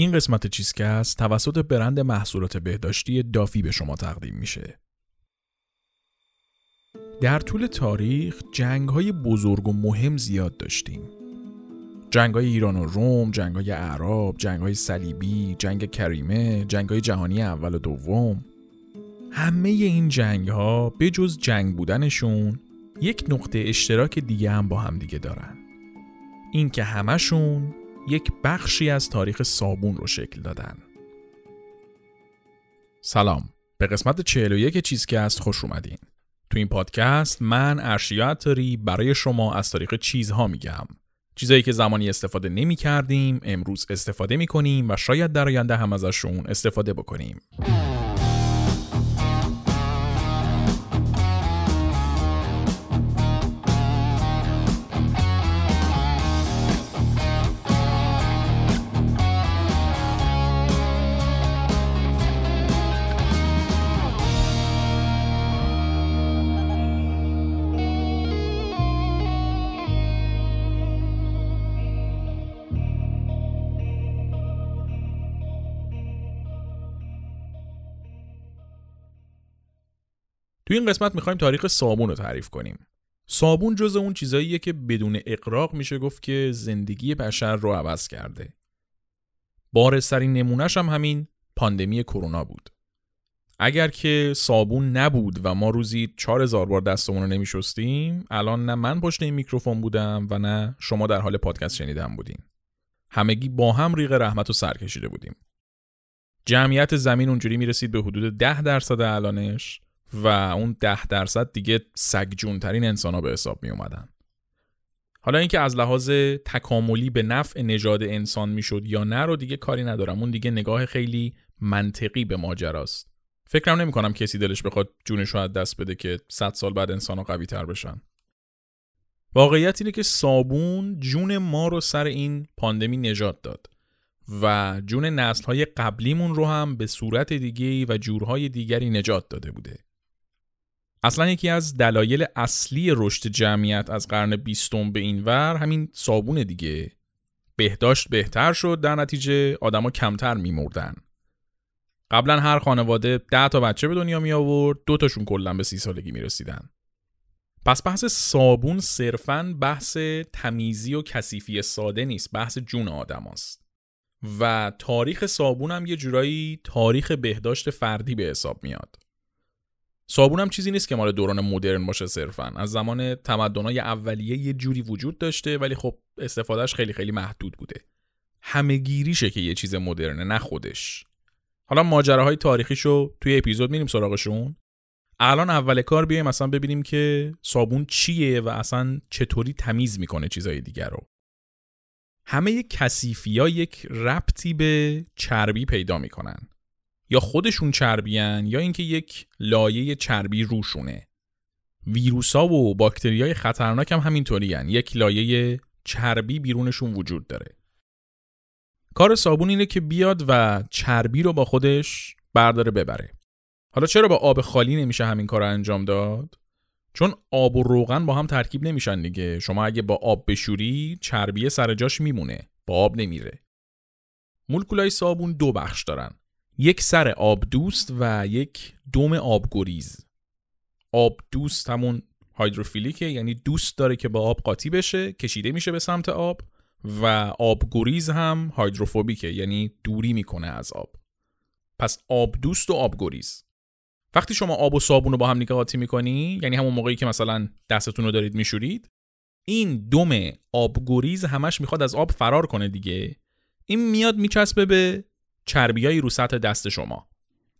این قسمت چیزکست توسط برند محصولات بهداشتی دافی به شما تقدیم میشه. در طول تاریخ جنگ های بزرگ و مهم زیاد داشتیم. جنگ های ایران و روم، جنگ های عرب، جنگ های صلیبی، جنگ کریمه، جنگ های جهانی اول و دوم. همه این جنگ ها به جز جنگ بودنشون یک نقطه اشتراک دیگه هم با هم دیگه دارن. این که همشون یک بخشی از تاریخ صابون رو شکل دادن. سلام به قسمت 41 چیز که است خوش اومدین. تو این پادکست من ارشیا برای شما از تاریخ چیزها میگم. چیزایی که زمانی استفاده نمی کردیم امروز استفاده می کنیم و شاید در آینده هم ازشون استفاده بکنیم. تو این قسمت می‌خوایم تاریخ صابون رو تعریف کنیم. صابون جز اون چیزاییه که بدون اقراق میشه گفت که زندگی بشر رو عوض کرده. بارسترین نمونهش هم همین پاندمی کرونا بود. اگر که صابون نبود و ما روزی 4000 بار دستمون رو نمیشستیم الان نه من پشت این میکروفون بودم و نه شما در حال پادکست شنیدن بودیم همگی با هم ریغ رحمت و سر کشیده بودیم جمعیت زمین اونجوری می‌رسید به حدود 10 درصد الانش و اون ده درصد دیگه سگجونترین انسان ها به حساب می اومدن. حالا اینکه از لحاظ تکاملی به نفع نژاد انسان می‌شد یا نه رو دیگه کاری ندارم. اون دیگه نگاه خیلی منطقی به ماجراست. فکرم نمی کنم کسی دلش بخواد جونش رو از دست بده که 100 سال بعد انسان ها قوی تر بشن. واقعیت اینه که صابون جون ما رو سر این پاندمی نجات داد و جون نسل های قبلیمون رو هم به صورت دیگه و جورهای دیگری نجات داده بوده. اصلا یکی از دلایل اصلی رشد جمعیت از قرن بیستم به این ور همین صابون دیگه بهداشت بهتر شد در نتیجه آدما کمتر میمردن قبلا هر خانواده ده تا بچه به دنیا می آورد دو تاشون کلا به سی سالگی می رسیدن. پس بحث صابون صرفا بحث تمیزی و کثیفی ساده نیست بحث جون آدم است. و تاریخ صابون هم یه جورایی تاریخ بهداشت فردی به حساب میاد صابون هم چیزی نیست که مال دوران مدرن باشه صرفا. از زمان تمدنای اولیه یه جوری وجود داشته ولی خب استفادهش خیلی خیلی محدود بوده. همه گیریشه که یه چیز مدرنه نه خودش. حالا ماجراهای تاریخیشو توی اپیزود میریم سراغشون. الان اول کار بیایم اصلا ببینیم که صابون چیه و اصلا چطوری تمیز می‌کنه چیزای دیگر رو. همه کثیفی ها یک ربطی به چربی پیدا می‌کنن. یا خودشون چربیان یا اینکه یک لایه چربی روشونه. ویروسا و باکتریای خطرناک هم همینطوری. یک لایه چربی بیرونشون وجود داره. کار صابون اینه که بیاد و چربی رو با خودش برداره ببره. حالا چرا با آب خالی نمیشه همین کار رو انجام داد؟ چون آب و روغن با هم ترکیب نمیشن دیگه. شما اگه با آب بشوری چربی سر جاش میمونه. با آب نمیره. مولکولای صابون دو بخش دارن. یک سر آب دوست و یک دم آبگریز. آب دوست همون هایدروفیلیکه یعنی دوست داره که با آب قاطی بشه کشیده میشه به سمت آب و آبگریز هم هایدروفوبیکه یعنی دوری می‌کنه از آب. پس آب دوست و آبگریز. وقتی شما آب و صابون رو با هم دیگه قاطی می‌کنی یعنی همون موقعی که مثلا دستتون رو دارید میشورید این دم آبگریز همش می‌خواد از آب فرار کنه دیگه. این میاد میچسبه به چربیایی رو سطح دست شما.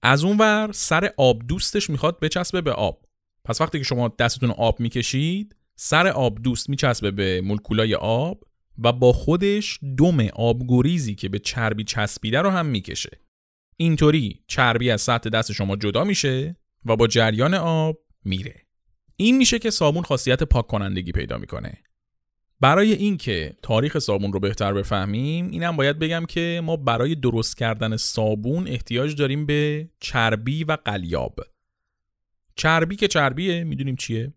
از اون ور سر آب دوستش می‌خواد بچسبه به آب. پس وقتی که شما دستتون آب می‌کشید سر آب دوست میچسبه به مولکولای آب و با خودش دم آبگریزی که به چربی چسبیده رو هم می‌کشه. اینطوری چربی از سطح دست شما جدا میشه و با جریان آب میره. این میشه که صابون خاصیت پاک کنندگی پیدا می‌کنه. برای اینکه تاریخ صابون رو بهتر بفهمیم اینم باید بگم که ما برای درست کردن صابون احتیاج داریم به چربی و قلیاب. چربی که چربیه می‌دونیم چیه؟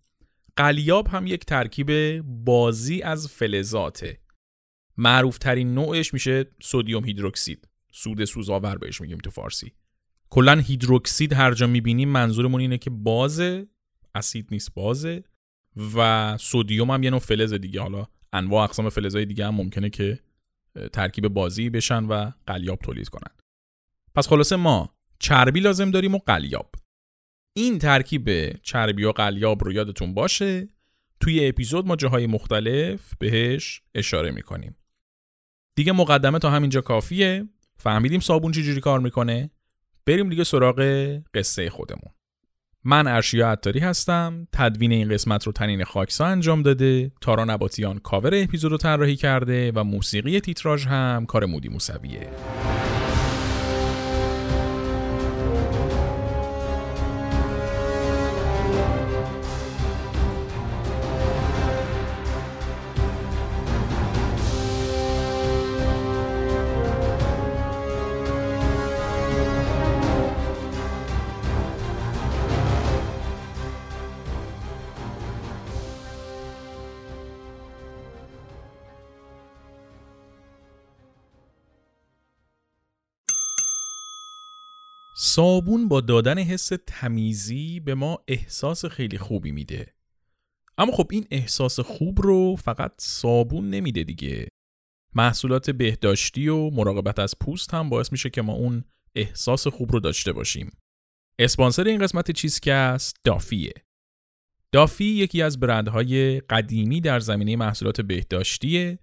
قلیاب هم یک ترکیب بازی از فلزاته. معروف ترین نوعش میشه سودیوم هیدروکسید. سود سوزآور بهش میگیم تو فارسی. کلا هیدروکسید هر جا می‌بینیم منظورمون اینه که بازه اسید نیست بازه. و سودیوم هم یه نوع فلز دیگه. حالا انواع اقسام فلزهای دیگه هم ممکنه که ترکیب بازی بشن و قلیاب تولید کنن. پس خلاصه ما چربی لازم داریم و قلیاب. این ترکیب چربی و قلیاب رو یادتون باشه. توی اپیزود ما جاهای مختلف بهش اشاره می‌کنیم. دیگه مقدمه تا همینجا کافیه. فهمیدیم صابون چجوری کار می‌کنه؟ بریم دیگه سراغ قصه خودمون. من ارشیا عطاری هستم. تدوین این قسمت رو تنین خاکسا انجام داده. تارا نباتیان کاور اپیزود رو طراحی کرده و موسیقی تیتراژ هم کار مودی موسویه. صابون با دادن حس تمیزی به ما احساس خیلی خوبی میده. اما خب این احساس خوب رو فقط صابون نمیده دیگه. محصولات بهداشتی و مراقبت از پوست هم باعث میشه که ما اون احساس خوب رو داشته باشیم. اسپانسر این قسمت چیزکست دافیه. دافی یکی از برندهای قدیمی در زمینه محصولات بهداشتیه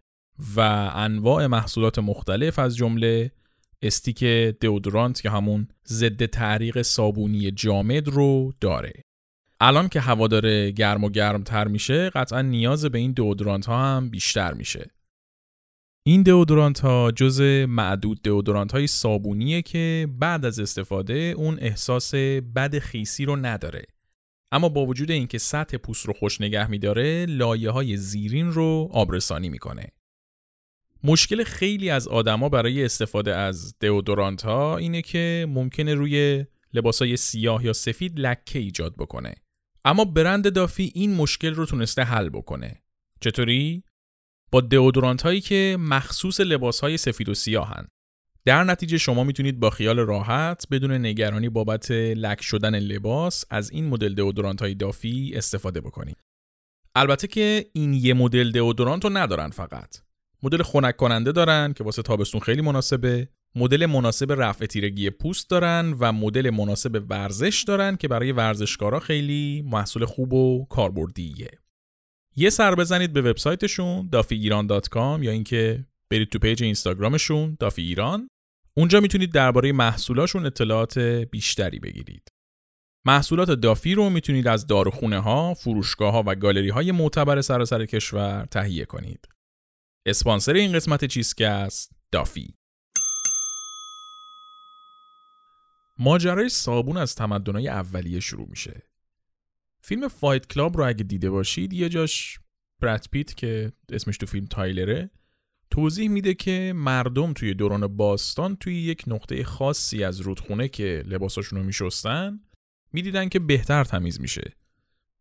و انواع محصولات مختلف از جمله استیک دئودورانت که همون ضد تعریق صابونی جامد رو داره. الان که هوا داره گرم و گرمتر میشه قطعا نیاز به این دئودورانت ها هم بیشتر میشه. این دئودورانت ها جز معدود دئودورانت های صابونیه که بعد از استفاده اون احساس بد خیسی رو نداره. اما با وجود اینکه سطح پوست رو خوش نگه میداره لایه های زیرین رو آبرسانی می‌کنه. مشکل خیلی از آدما برای استفاده از دئودورانت ها اینه که ممکنه روی لباسای سیاه یا سفید لکه ایجاد بکنه. اما برند دافی این مشکل رو تونسته حل بکنه. چطوری؟ با دئودورانت هایی که مخصوص لباس های سفید و سیاهن. در نتیجه شما می‌تونید با خیال راحت بدون نگرانی بابت لک شدن لباس از این مدل دئودورانت های دافی استفاده بکنید. البته که این یه مدل دئودورانت رو ندارن فقط. مدل خنک کننده دارن که واسه تابستون خیلی مناسبه. مدل مناسب رفع تیرگی پوست دارن و مدل مناسب ورزش دارن که برای ورزشکارا خیلی محصول خوب و کاربردیه. یه سر بزنید به وبسایتشون دافیگیران.com یا اینکه برید تو پیج اینستاگرامشون دافی ایران اونجا می‌تونید درباره محصولاشون اطلاعات بیشتری بگیرید. محصولات دافی رو می‌تونید از داروخونه ها، فروشگاه ها و گالری های معتبر سراسر کشور تهیه کنید. اسپانسر این قسمت چیزکست دافی. ماجرای صابون از تمدنهای اولیه شروع میشه. فیلم Fight Club رو اگه دیده باشید یه جاش براد پیت که اسمش تو فیلم تایلره توضیح میده که مردم توی دوران باستان توی یک نقطه خاصی از رودخونه که لباساشون رو میشستن می‌دیدن که بهتر تمیز میشه.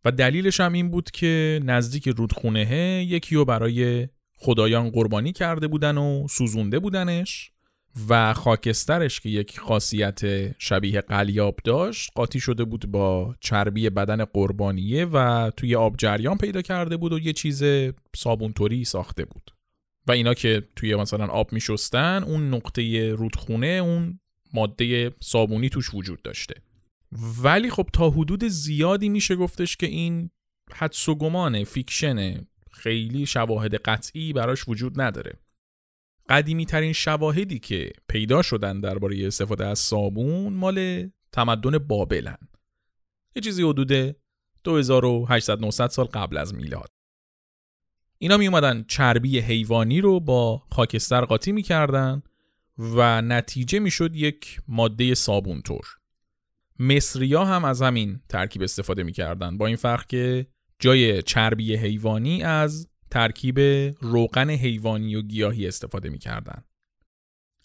و دلیلش هم این بود که نزدیک رودخونه یکی رو برای خدایان قربانی کرده بودن و سوزونده بودنش و خاکسترش که یک خاصیت شبیه قلیاب داشت قاطی شده بود با چربی بدن قربانیه و توی آب جریان پیدا کرده بود و یه چیز صابونطوری ساخته بود. و اینا که توی مثلا آب میشستن اون نقطه رودخونه اون ماده صابونی توش وجود داشته. ولی خب تا حدود زیادی میشه گفتش که این حدس و گمانه فیکشنه. خیلی شواهد قطعی براش وجود نداره. قدیمی ترین شواهدی که پیدا شدن درباره استفاده از صابون مال تمدن بابلن. یه چیزی حدود 2800 900 سال قبل از میلاد. اینا می اومدن چربی حیوانی رو با خاکستر قاطی می‌کردن و نتیجه می‌شد یک ماده صابون طور مصریا هم از همین ترکیب استفاده می‌کردن. با این فرق که جای چربی حیوانی از ترکیب روغن حیوانی و گیاهی استفاده می‌کردن.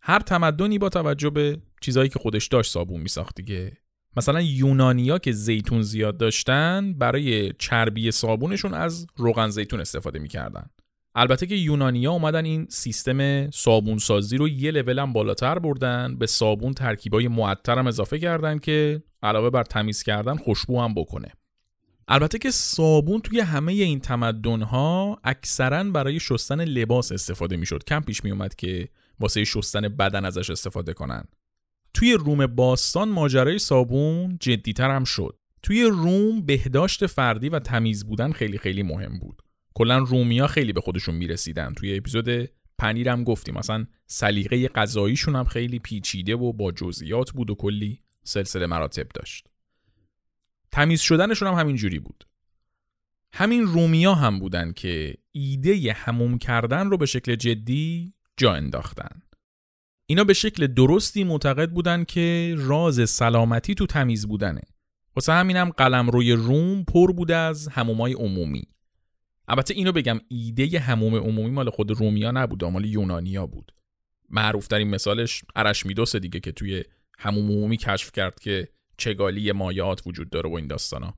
هر تمدنی با توجه به چیزهایی که خودش داشت صابون میساخت دیگه. مثلا یونانیا که زیتون زیاد داشتن برای چربی صابونشون از روغن زیتون استفاده می‌کردن. البته که یونانیا اومدن این سیستم صابون سازی رو یه لول هم بالاتر بردن به صابون ترکیبای معطر هم اضافه کردن که علاوه بر تمیز کردن خوشبو هم بکنه البته که صابون توی همه این تمدن ها اکثرا برای شستن لباس استفاده می‌شد. کم پیش می اومد که واسه شستن بدن ازش استفاده کنن. توی روم باستان ماجرای صابون جدیتر هم شد. توی روم بهداشت فردی و تمیز بودن خیلی خیلی مهم بود. کلا رومیا خیلی به خودشون می‌رسیدن. توی اپیزود پنیرم گفتیم. مثلا سلیقه غذاییشون هم خیلی پیچیده و با جزئیات بود و کلی سلسله مراتب داشت. تمیز شدنشون هم همین جوری بود. همین رومیا هم بودن که ایده هموم کردن رو به شکل جدی جا انداختن. اینا به شکل درستی معتقد بودن که راز سلامتی تو تمیز بودنه. واسه همینم قلم روی روم پر بوده از همومای عمومی. البته اینو بگم ایده هموم عمومی مال خود رومیا نبود مال یونانیا بود. معروف ترین مثالش ارشمیدس دیگه که توی هموم عمومی کشف کرد که چگالی مایات وجود داره و این داستانا.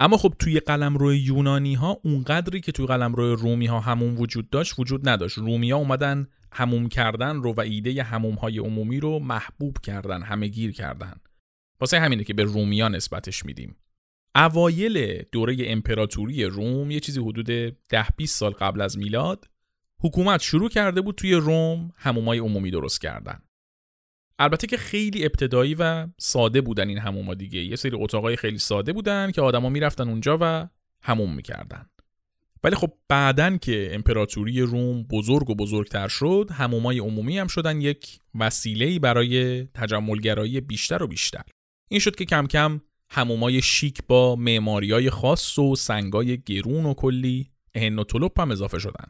اما خب توی قلم روی یونانی ها اونقدری که توی قلم روی رومی ها همون وجود داشت وجود نداشت. رومی ها اومدن هموم کردن رو و ایده هموم های عمومی رو محبوب کردن همه گیر کردن. واسه همینه که به رومیا نسبتش میدیم. اوایل دوره امپراتوری روم یه چیزی حدود ده 20 سال قبل از میلاد حکومت شروع کرده بود توی روم همومای عمومی درست کردن. البته که خیلی ابتدایی و ساده بودن این هموما دیگه. یه سری اتاقای خیلی ساده بودن که آدما می‌رفتن اونجا و هموم می‌کردن. ولی خب بعدن که امپراتوری روم بزرگ و بزرگتر شد همومای عمومی هم شدن یک وسیله‌ای برای تجملگرایی بیشتر و بیشتر. این شد که کم کم همومای شیک با معماریای خاص و سنگای گرون و کلی اهن و طلب هم اضافه شدن.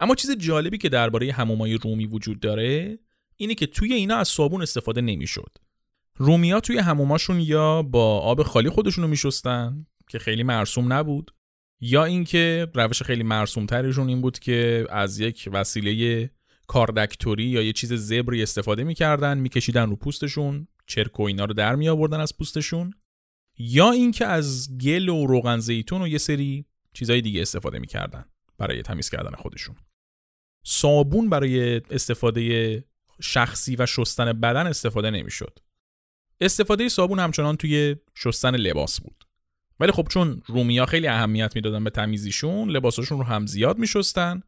اما چیز جالبی که درباره همومای رومی وجود داره اینه که توی اینا از صابون استفاده نمی‌شد. رومیا توی هموماشون یا با آب خالی خودشونو میشستن که خیلی مرسوم نبود یا اینکه روش خیلی مرسوم ترشون این بود که از یک وسیله کاردکتوری یا یه چیز زبری استفاده می‌کردن میکشیدن رو پوستشون چرک و اینا رو در می آوردن از پوستشون یا اینکه از گل و روغن زیتون و یه سری چیزای دیگه استفاده می‌کردن برای تمیز کردن خودشون صابون برای استفاده شخصی و شستن بدن استفاده نمی‌شد. استفاده صابون همچنان توی شستن لباس بود. ولی خب چون رومیا خیلی اهمیت می‌دادن به تمیزیشون لباساشون رو هم زیاد میشستن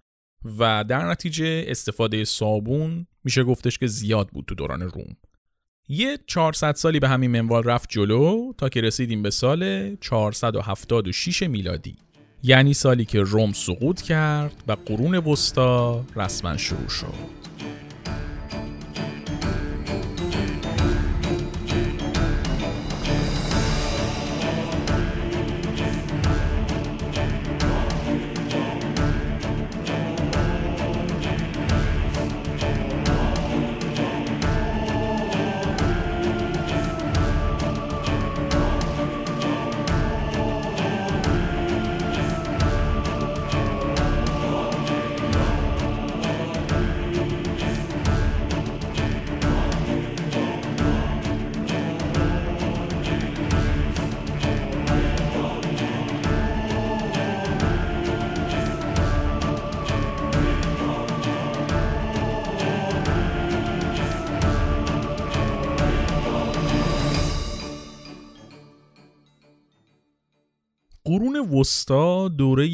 و در نتیجه استفاده صابون میشه گفتش که زیاد بود تو دوران روم یه 400 سالی به همین منوال رفت جلو تا که رسیدیم به سال 476 میلادی یعنی سالی که روم سقوط کرد و قرون وسطا رسما شروع شد وسطا دوره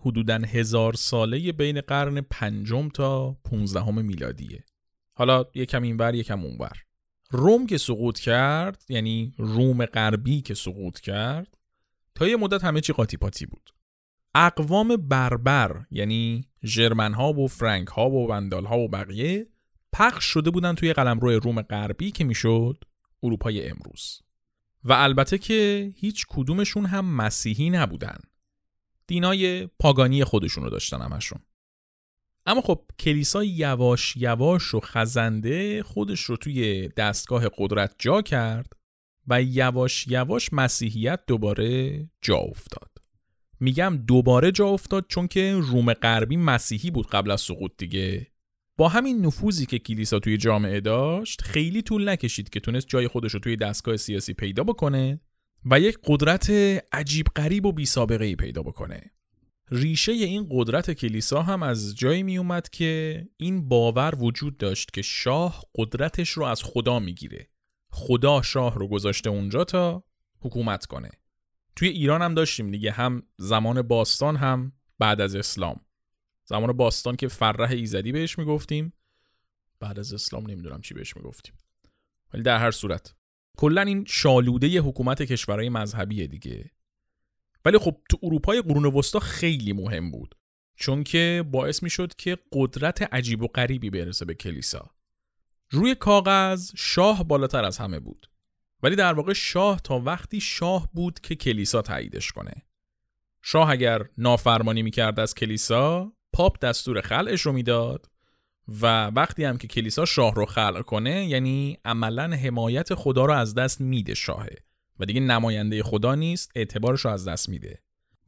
حدوداً هزار ساله بین قرن پنجم تا پونزدهم میلادیه. حالا یکم اینور یکم اونور. روم که سقوط کرد یعنی روم غربی که سقوط کرد تا یه مدت همه چی قاطی پاتی بود. اقوام بربر یعنی جرمن ها و فرانک ها و وندال ها و بقیه پخش شده بودن توی قلمرو روم غربی که می‌شد اروپای امروز. و البته که هیچ کدومشون هم مسیحی نبودن. دینای پاگانی خودشون رو داشتن همشون. اما خب کلیسا یواش یواش و خزنده خودش رو توی دستگاه قدرت جا کرد و یواش یواش مسیحیت دوباره جا افتاد. میگم دوباره جا افتاد چون که روم غربی مسیحی بود قبل از سقوط دیگه با همین نفوذی که کلیسا توی جامعه داشت خیلی طول نکشید که تونست جای خودش رو توی دستگاه سیاسی پیدا بکنه و یک قدرت عجیب غریب و بی سابقه ای پیدا بکنه ریشه این قدرت کلیسا هم از جایی می اومد که این باور وجود داشت که شاه قدرتش رو از خدا می‌گیره. خدا شاه رو گذاشته اونجا تا حکومت کنه. توی ایران هم داشتیم دیگه هم زمان باستان هم بعد از اسلام. زمان باستان که فرح ایزدی بهش می‌گفتیم بعد از اسلام نمی‌دونم چی بهش می‌گفتیم. ولی در هر صورت کلا این شالوده حکومت کشورهای مذهبیه دیگه. ولی خب تو اروپای قرون وسطا خیلی مهم بود. چون که باعث می شد که قدرت عجیب و غریبی برسه به کلیسا. روی کاغذ شاه بالاتر از همه بود. ولی در واقع شاه تا وقتی شاه بود که کلیسا تاییدش کنه. شاه اگر نافرمانی می‌کرد از کلیسا پاپ دستور خلعش رو می‌داد. و وقتی هم که کلیسا شاه رو خلع کنه یعنی عملا حمایت خدا رو از دست میده شاهه. و دیگه نماینده خدا نیست اعتبارش رو از دست میده.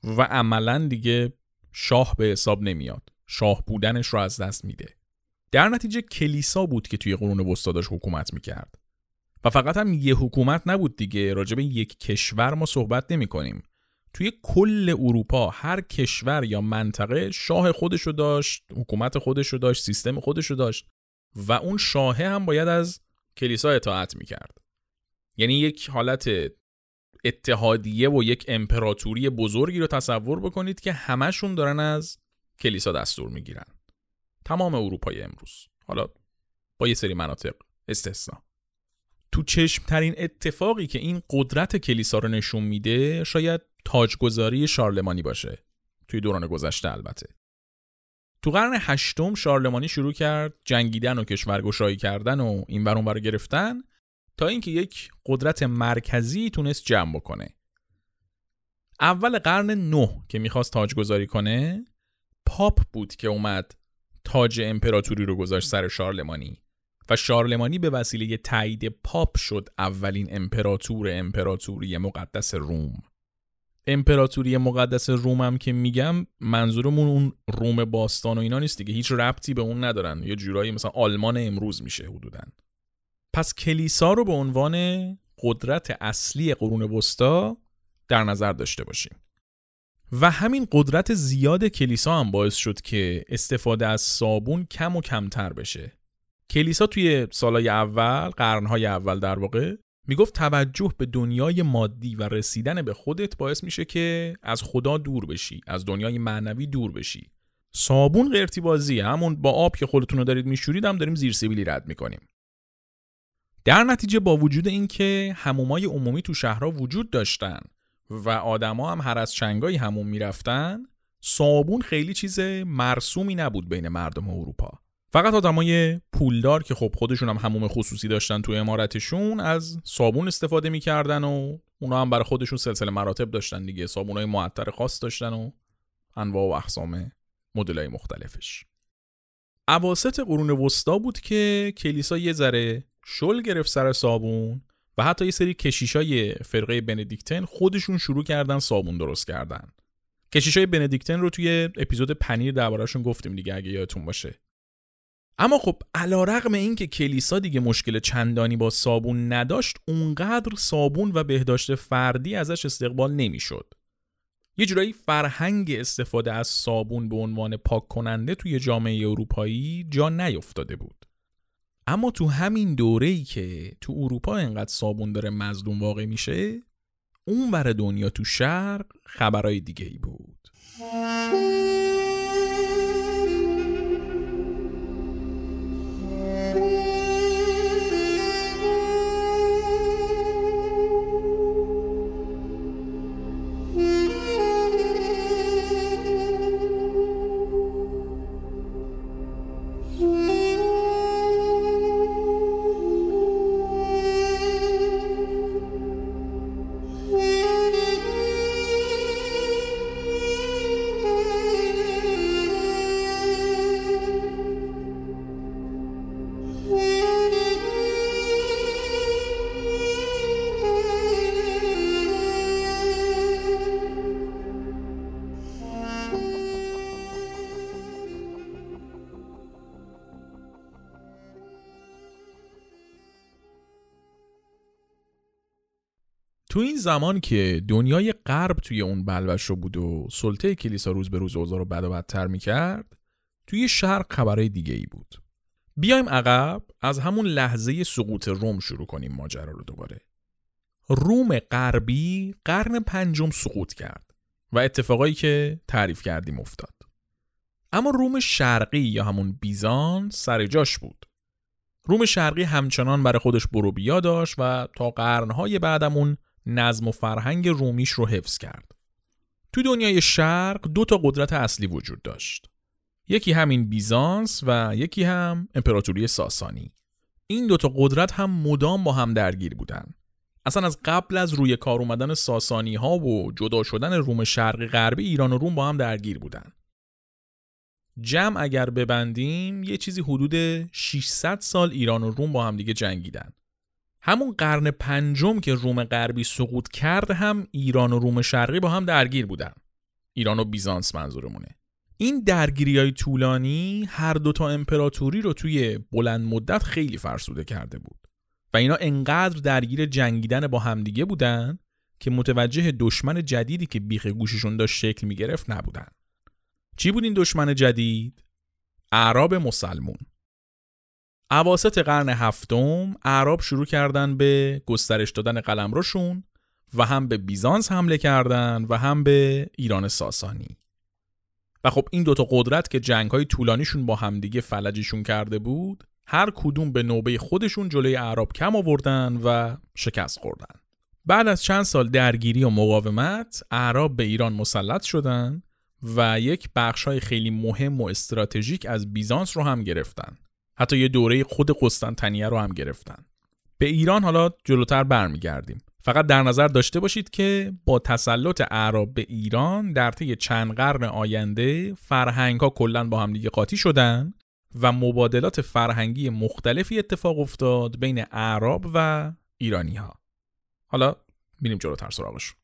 و عملا دیگه شاه به حساب نمیاد. شاه بودنش رو از دست میده. در نتیجه کلیسا بود که توی قرون وسطا داشت حکومت می‌کرد. و فقط هم یه حکومت نبود دیگه. راجب یک کشور ما صحبت نمی کنیم توی کل اروپا هر کشور یا منطقه شاه خودشو داشت حکومت خودشو داشت سیستم خودشو داشت و اون شاهه هم باید از کلیسا اطاعت می‌کرد. یعنی یک حالت اتحادیه و یک امپراتوری بزرگی رو تصور بکنید که همشون دارن از کلیسا دستور می‌گیرن. تمام اروپای امروز. حالا با یه سری مناطق استثنا. تو چشمترین اتفاقی که این قدرت کلیسا رو نشون میده شاید تاجگذاری شارلمانی باشه. توی دوران گذشته البته. تو قرن هشتم شارلمانی شروع کرد جنگیدن و کشورگشایی کردن و این بر اون گرفتن تا اینکه یک قدرت مرکزی تونست جمع بکنه. اول قرن نه که می‌خواست تاجگذاری کنه پاپ بود که اومد تاج امپراتوری رو گذاشت سر شارلمانی و شارلمانی به وسیله تایید پاپ شد اولین امپراتور امپراتوری مقدس روم. امپراتوری مقدس روم هم که میگم منظورمون اون روم باستان و اینا نیست دیگه. هیچ ربطی به اون ندارن. یه جورایی مثلا آلمان امروز میشه حدودا. پس کلیسا رو به عنوان قدرت اصلی قرون وسطا در نظر داشته باشیم. و همین قدرت زیاد کلیسا هم باعث شد که استفاده از صابون کم و کمتر بشه. کلیسا توی سالهای اول قرنهای اول در واقع می‌گفت توجه به دنیای مادی و رسیدن به خودت باعث میشه که از خدا دور بشی از دنیای معنوی دور بشی. صابون قرتی بازی همون با آب که خودتون رو دارید میشورید هم داریم زیر سیبیلی رد می‌کنیم. در نتیجه با وجود اینکه همومای عمومی تو شهرها وجود داشتن و آدما هم هر از چنگایی هموم می‌رفتن صابون خیلی چیز مرسومی نبود بین مردم اروپا. فقط آدمای پولدار که خب خودشون هم هموم خصوصی داشتن تو امارتشون از صابون استفاده می‌کردن و اونا هم برای خودشون سلسله مراتب داشتن دیگه. صابونای معطر خاص داشتن و انواع و اقسام مدلای مختلفش. اواسط قرون وسطا بود که کلیسا یه ذره شل گرفت سر صابون و حتی یه سری کشیشای فرقه بندیکتن خودشون شروع کردن صابون درست کردن. کشیشای بندیکتن رو توی اپیزود پنیر دربارهشون گفتیم دیگه اگه یادتون باشه. اما خب علا رقم این که کلیسا دیگه مشکل چندانی با صابون نداشت اونقدر صابون و بهداشت فردی ازش استقبال نمی‌شد. یه جورایی فرهنگ استفاده از صابون به عنوان پاک کننده توی جامعه اروپایی جا نیفتاده بود. اما تو همین دوره ای که تو اروپا انقدر صابون داره مظلوم واقع میشه اون ور دنیا تو شرق خبرای دیگه ای بود. زمان که دنیای غرب توی اون بلوش رو بود و سلطه کلیسا روز به روز اوضاع رو بد و بدتر می‌کرد توی شرق خبرهای دیگه ای بود. بیایم عقب از همون لحظه سقوط روم شروع کنیم ماجرا رو دوباره. روم غربی قرن پنجم سقوط کرد و اتفاقایی که تعریف کردیم افتاد. اما روم شرقی یا همون بیزان سر جاش بود. روم شرقی همچنان برای خودش بروبیا داشت و تا قرنهای بعدمون نظم و فرهنگ رومیش رو حفظ کرد. تو دنیای شرق دو تا قدرت اصلی وجود داشت. یکی همین بیزانس و یکی هم امپراتوری ساسانی. این دوتا قدرت هم مدام با هم درگیر بودن. اصلا از قبل از روی کار اومدن ساسانی ها و جدا شدن روم شرقی غربی ایران و روم با هم درگیر بودن. جمع اگر ببندیم یه چیزی حدود 600 سال ایران و روم با هم دیگه جنگیدن. همون قرن پنجم که روم غربی سقوط کرد هم ایران و روم شرقی با هم درگیر بودن. ایران و بیزانس منظورمونه. این درگیری های طولانی هر دوتا امپراتوری رو توی بلند مدت خیلی فرسوده کرده بود و اینا انقدر درگیر جنگیدن با همدیگه بودن که متوجه دشمن جدیدی که بیخ گوششون داشت شکل می‌گرفت نبودن چی بود این دشمن جدید؟ اعراب مسلمون عواست قرن هفتم اعراب شروع کردن به گسترش دادن قلمروشون و هم به بیزانس حمله کردن و هم به ایران ساسانی. و خب این دوتا قدرت که جنگ های طولانیشون با همدیگه فلجشون کرده بود هر کدوم به نوبه خودشون جلوی اعراب کم آوردن و شکست خوردن. بعد از چند سال درگیری و مقاومت اعراب به ایران مسلط شدن و یک بخش های خیلی مهم و استراتژیک از بیزانس رو هم گرفتن. حتی یه دوره خود قسطنطنیه رو هم گرفتن. به ایران حالا جلوتر برمیگردیم. فقط در نظر داشته باشید که با تسلط اعراب به ایران در طی چند قرن آینده فرهنگ ها کلا با هم دیگه قاطی شدن و مبادلات فرهنگی مختلفی اتفاق افتاد بین اعراب و ایرانی ها حالا بینیم جلوتر سراغش.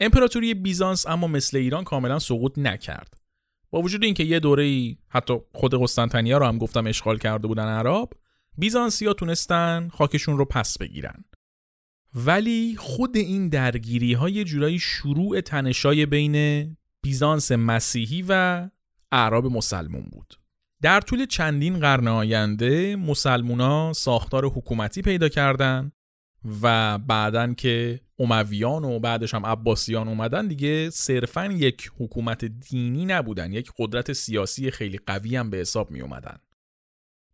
امپراتوری بیزانس اما مثل ایران کاملا سقوط نکرد. با وجود اینکه یه دوره ای حتی خود قسطنطنیه رو هم گفتم اشغال کرده بودن عرب بیزانسیا تونستن خاکشون رو پس بگیرن. ولی خود این درگیری های جورایی شروع تنشای بین بیزانس مسیحی و اعراب مسلمون بود. در طول چندین قرن آینده مسلمونا ساختار حکومتی پیدا کردند و بعدن که امویان و بعدش هم عباسیان اومدن دیگه صرفا یک حکومت دینی نبودن یک قدرت سیاسی خیلی قوی هم به حساب می اومدن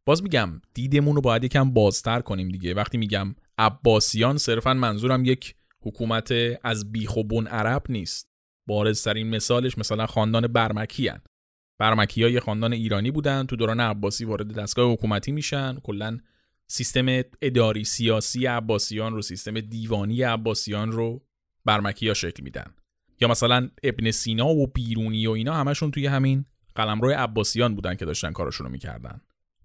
باز میگم دیدمون رو باید یکم بازتر کنیم دیگه. وقتی میگم عباسیان صرفا منظورم یک حکومت از بیخ و بن عرب نیست. بارزترین مثالش مثلا خاندان برمکی هن. برمکی ها خاندان ایرانی بودن تو دوران عباسی وارد دستگاه حکومتی میشن. کلا سیستم اداری سیاسی عباسیان رو سیستم دیوانی عباسیان رو برمکی ها شکل میدن. یا مثلا ابن سینا و بیرونی و اینا همشون توی همین قلمرو عباسیان بودن که داشتن کارشون رو می‌کردن.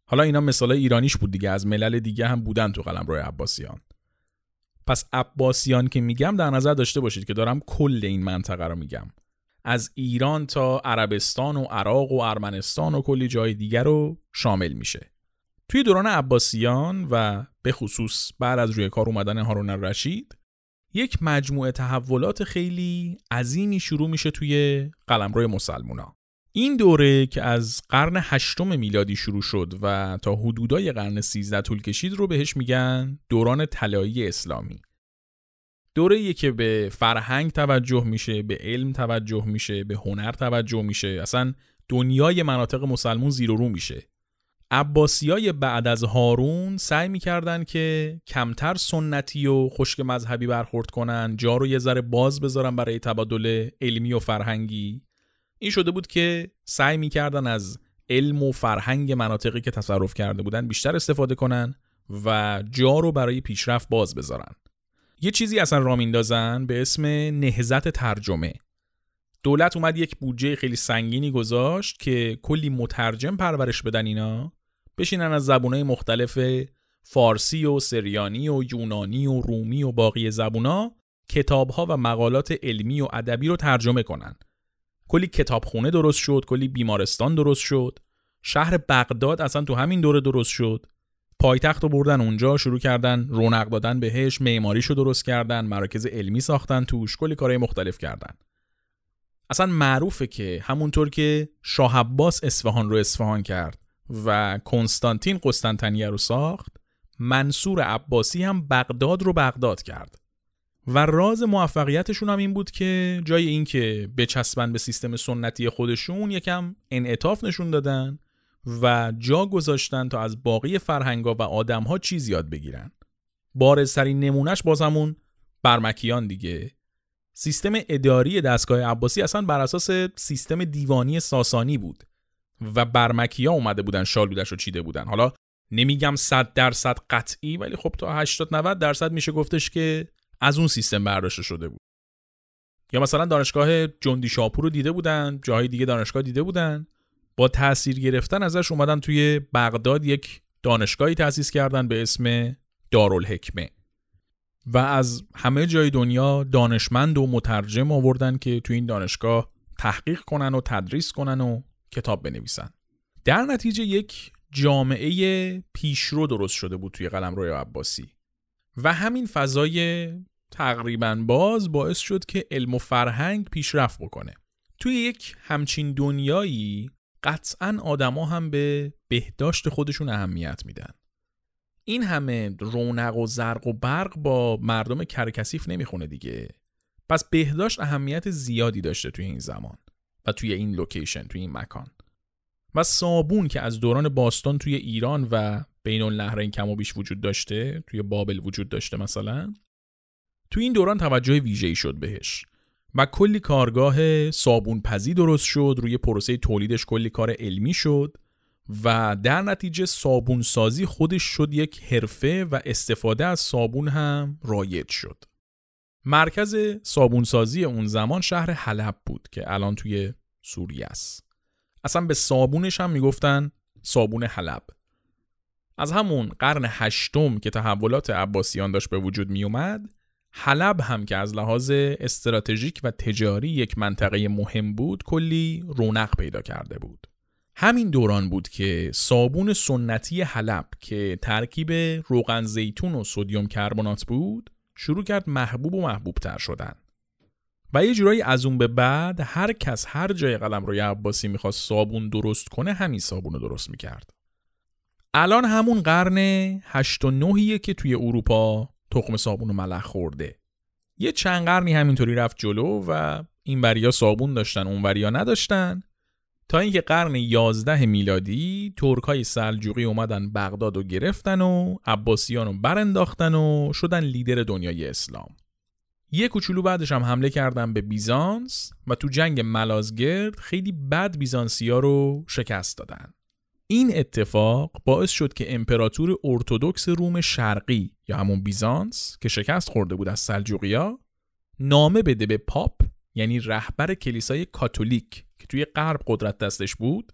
حالا اینا مثال ایرانیش بود دیگه از ملل دیگه هم بودن تو قلمرو عباسیان. پس عباسیان که میگم در نظر داشته باشید که دارم کل این منطقه رو میگم. از ایران تا عربستان و عراق و ارمنستان و کلی جای دیگر رو شامل میشه. توی دوران عباسیان و به خصوص بعد از روی کار اومدن هارون الرشید یک مجموعه تحولات خیلی عظیمی شروع میشه توی قلمرو مسلمونا. این دوره که از قرن هشتم میلادی شروع شد و تا حدودای قرن سیزده طول کشید رو بهش میگن دوران طلایی اسلامی. دوره که به فرهنگ توجه میشه به علم توجه میشه به هنر توجه میشه اصلا دنیای مناطق مسلمون زیر و رو میشه. های بعد از هارون سعی می‌کردن که کمتر سنتی و خشک مذهبی برخورد کنن جا رو یه ذره باز بذارن برای تبادل علمی و فرهنگی. این شده بود که سعی می‌کردن از علم و فرهنگ مناطقی که تصرف کرده بودن بیشتر استفاده کنن و جا رو برای پیشرفت باز بذارن. یه چیزی اصلا را میندازن به اسم نهزت ترجمه. دولت اومد یک بودجه خیلی سنگینی گذاشت که کلی مترجم پرورش بدن اینا. بشینن از زبونهای مختلف فارسی و سریانی و یونانی و رومی و باقی زبونا کتابها و مقالات علمی و ادبی رو ترجمه کنن. کلی کتابخونه درست شد کلی بیمارستان درست شد. شهر بغداد اصلا تو همین دوره درست شد. پایتخت رو بردن اونجا شروع کردن رونق دادن بهش معماریشو درست کردن مراکز علمی ساختن توش کلی کارهای مختلف کردن. اصلا معروفه که همونطور که شاه عباس اصفهان رو اصفهان کرد. و کنستانتین قسطنطنیه رو ساخت منصور عباسی هم بغداد رو بغداد کرد. و راز موفقیتشون هم این بود که جای اینکه بچسبن به سیستم سنتی خودشون یکم انعطاف نشون دادن و جا گذاشتن تا از باقی فرهنگا و آدمها چیز یاد بگیرن. بارزترین نمونهش باز همون برمکیان دیگه. سیستم اداری دستگاه عباسی اصلا بر اساس سیستم دیوانی ساسانی بود. و برمکی ها اومده بودن شالودش رو چیده بودن. حالا نمیگم 100 درصد قطعی ولی خب تا 80 90 درصد میشه گفتش که از اون سیستم برداشته شده بود. یا مثلا دانشگاه جندی شاپور رو دیده بودن جاهای دیگه دانشگاه دیده بودن. با تاثیر گرفتن ازش اومدن توی بغداد یک دانشگاهی تأسیس کردن به اسم دارالحکمه. و از همه جای دنیا دانشمند و مترجم آوردن که تو این دانشگاه تحقیق کنن و تدریس کنن و کتاب بنویسن. در نتیجه یک جامعه پیشرو درست شده بود توی قلم روی عباسی. و همین فضای تقریبا باز باعث شد که علم و فرهنگ پیشرفت بکنه. توی یک همچین دنیایی قطعا آدما هم به بهداشت خودشون اهمیت میدن. این همه رونق و زرق و برق با مردم کرکسیف نمی‌خونه دیگه. پس بهداشت اهمیت زیادی داشته توی این زمان. و توی این لوکیشن توی این مکان و صابون که از دوران باستان توی ایران و بین النهرین کم و بیش وجود داشته توی بابل وجود داشته مثلا توی این دوران توجه ویژه‌ای شد بهش و کلی کارگاه صابون پزی درست شد روی پروسه تولیدش کلی کار علمی شد و در نتیجه صابون سازی خودش شد یک حرفه و استفاده از صابون هم رایج شد. مرکز صابون سازی اون زمان شهر حلب بود که الان توی سوریه است. اصلا به صابونش هم می‌گفتن صابون حلب. از همون قرن هشتم که تحولات عباسیان داشت به وجود می اومد حلب هم که از لحاظ استراتژیک و تجاری یک منطقه مهم بود کلی رونق پیدا کرده بود. همین دوران بود که صابون سنتی حلب که ترکیب روغن زیتون و سودیوم کربنات بود شروع کرد محبوب و محبوب تر شدن. و یه جورایی از اون به بعد هر کس هر جای قلم روی عباسی می‌خواست صابون درست کنه همین صابون رو درست می‌کرد. الان همون قرن 8 و 9 که توی اروپا تخم صابون و ملخ خورده. یه چند قرنی همینطوری رفت جلو و این وریا صابون داشتن اون وریا نداشتن. تا اینکه قرن 11 میلادی ترکای سلجوقی اومدن بغداد و گرفتن و عباسیان رو برانداختن و شدن لیدر دنیای اسلام. یه کوچولو بعدش هم حمله کردن به بیزانس و تو جنگ ملازگرد خیلی بد بیزانسیا رو شکست دادن. این اتفاق باعث شد که امپراتور ارتودکس روم شرقی یا همون بیزانس که شکست خورده بود از سلجوقیا نامه بده به پاپ یعنی رهبر کلیسای کاتولیک که توی غرب قدرت دستش بود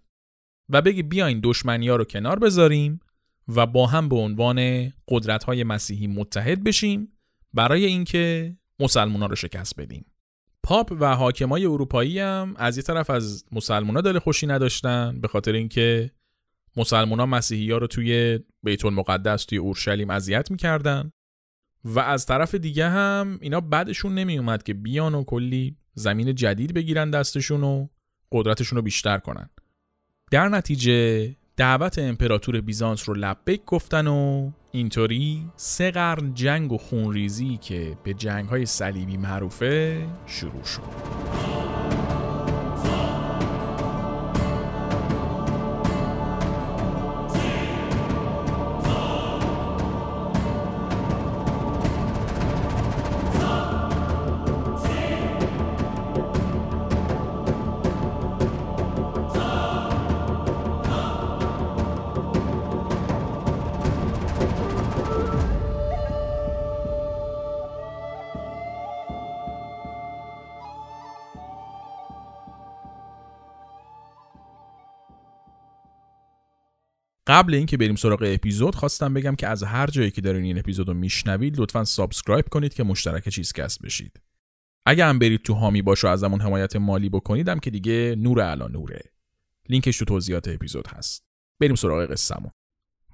و بگی بیاین دشمنی ها رو کنار بذاریم و با هم به عنوان قدرت های مسیحی متحد بشیم برای اینکه مسلمان رو شکست بدیم. پاپ و حاکمای اروپایی هم از یه طرف از مسلمان دل خوشی نداشتن به خاطر اینکه مسلمان ها مسیحی ها رو توی بیت المقدس توی اورشلیم اذیت می‌کردن و از طرف دیگه هم اینا بعدشون نمی اومد که بیان و کلی زمین جدید بگیرن دستشون و قدرتشون رو بیشتر کنن. در نتیجه دعوت امپراتور بیزانس رو لبک گفتن و اینطوری سه قرن جنگ و خونریزی که به جنگ های صلیبی معروفه شروع شد. قبل اینکه بریم سراغ اپیزود خواستم بگم که از هر جایی که دارین این اپیزود رو میشنوید لطفا subscribe کنید که مشترک چیزکست بشید. اگه هم برید تو حامی باش و ازمون حمایت مالی بکنیدم که دیگه نور علا نوره. لینکش تو توضیحات اپیزود هست. بریم سراغ قصهمون.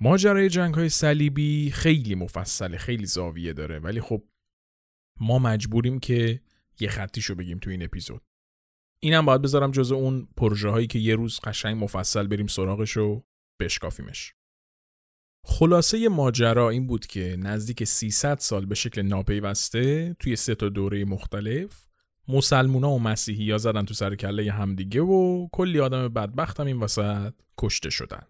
ماجرای جنگ های صلیبی خیلی مفصله خیلی زاویه داره ولی خب ما مجبوریم که یه خطیشو بگیم تو این اپیزود. اینم باید بذارم جز اون پروژه هایی که یه روز قشنگ مفصل بریم سراغش و بشکافیمش. خلاصه ماجرا این بود که نزدیک 300 سال به شکل ناپیوسته توی سه تا دوره مختلف مسلمونا و مسیحی ها زدن تو سر کله همدیگه و کلی آدم بدبخت هم این وسط کشته شدن.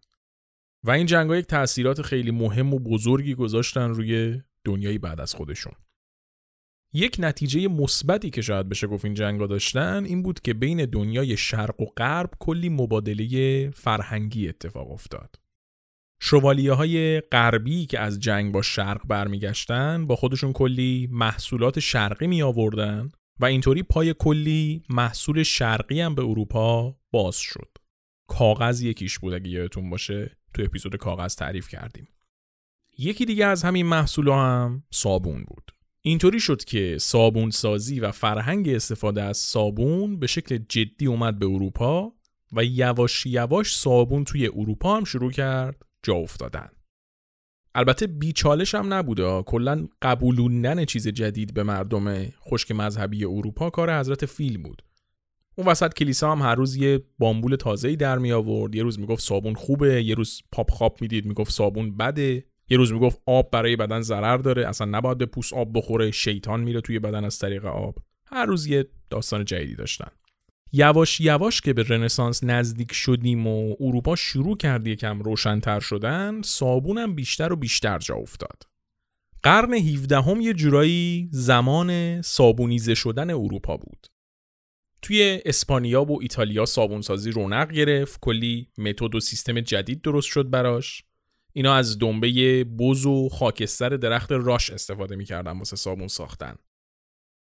و این جنگ یک تأثیرات خیلی مهم و بزرگی گذاشتن روی دنیای بعد از خودشون. یک نتیجه مثبتی که شاید بشه گفت این جنگا داشتن این بود که بین دنیای شرق و غرب کلی مبادله فرهنگی اتفاق افتاد. شوالیه های غربی که از جنگ با شرق برمیگشتن با خودشون کلی محصولات شرقی می آوردن و اینطوری پای کلی محصول شرقی هم به اروپا باز شد. کاغذ یکیش بود اگه یادتون باشه تو اپیزود کاغذ تعریف کردیم. یکی دیگه از همین محصول هم صابون بود. اینطوری شد که صابون سازی و فرهنگ استفاده از صابون به شکل جدی اومد به اروپا و یواش یواش صابون توی اروپا هم شروع کرد جا افتادن. البته بیچالش هم نبوده کلا قبولوندن چیز جدید به مردم خشک مذهبی اروپا کار حضرت فیل بود. اون وسط کلیسا هم هر روز یه بامبول تازه‌ای در می آورد یه روز می‌گفت صابون خوبه یه روز پاپ خواب می‌دید می‌گفت صابون بده. یه روز می‌گفت آب برای بدن ضرر داره اصلا نباید به پوست آب بخوره شیطان میره توی بدن از طریق آب. هر روز یه داستان جدیدی داشتن. یواش یواش که به رنسانس نزدیک شدیم و اروپا شروع کرد یکم روشنتر شدن صابونم بیشتر و بیشتر جا افتاد. قرن 17 هم یه جورایی زمان صابونیزه شدن اروپا بود. توی اسپانیا و ایتالیا صابونسازی رونق گرفت کلی متد و سیستم جدید درست شد براش. اینا از دنبه بز و خاکستر درخت راش استفاده می‌کردن واسه صابون ساختن.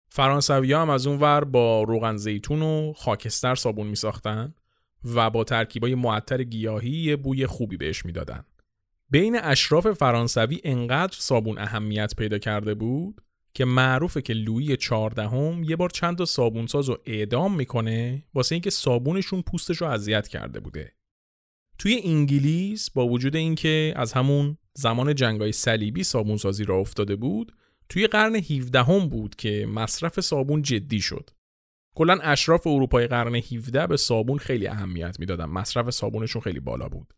فرانسوی هم از اون ور با روغن زیتون و خاکستر صابون می ساختن و با ترکیبای معطر گیاهی بوی خوبی بهش می‌دادن. بین اشراف فرانسوی انقدر صابون اهمیت پیدا کرده بود که معروفه که لویی چهاردهم یه بار چند تا صابونساز رو اعدام می‌کنه واسه اینکه صابونشون پوستش رو اذیت کرده بوده. توی انگلیس با وجود اینکه از همون زمان جنگای صلیبی صابون سازی را افتاده بود توی قرن 17 هم بود که مصرف صابون جدی شد. کلا اشراف اروپای قرن 17 به صابون خیلی اهمیت می‌دادن. مصرف صابونشون خیلی بالا بود.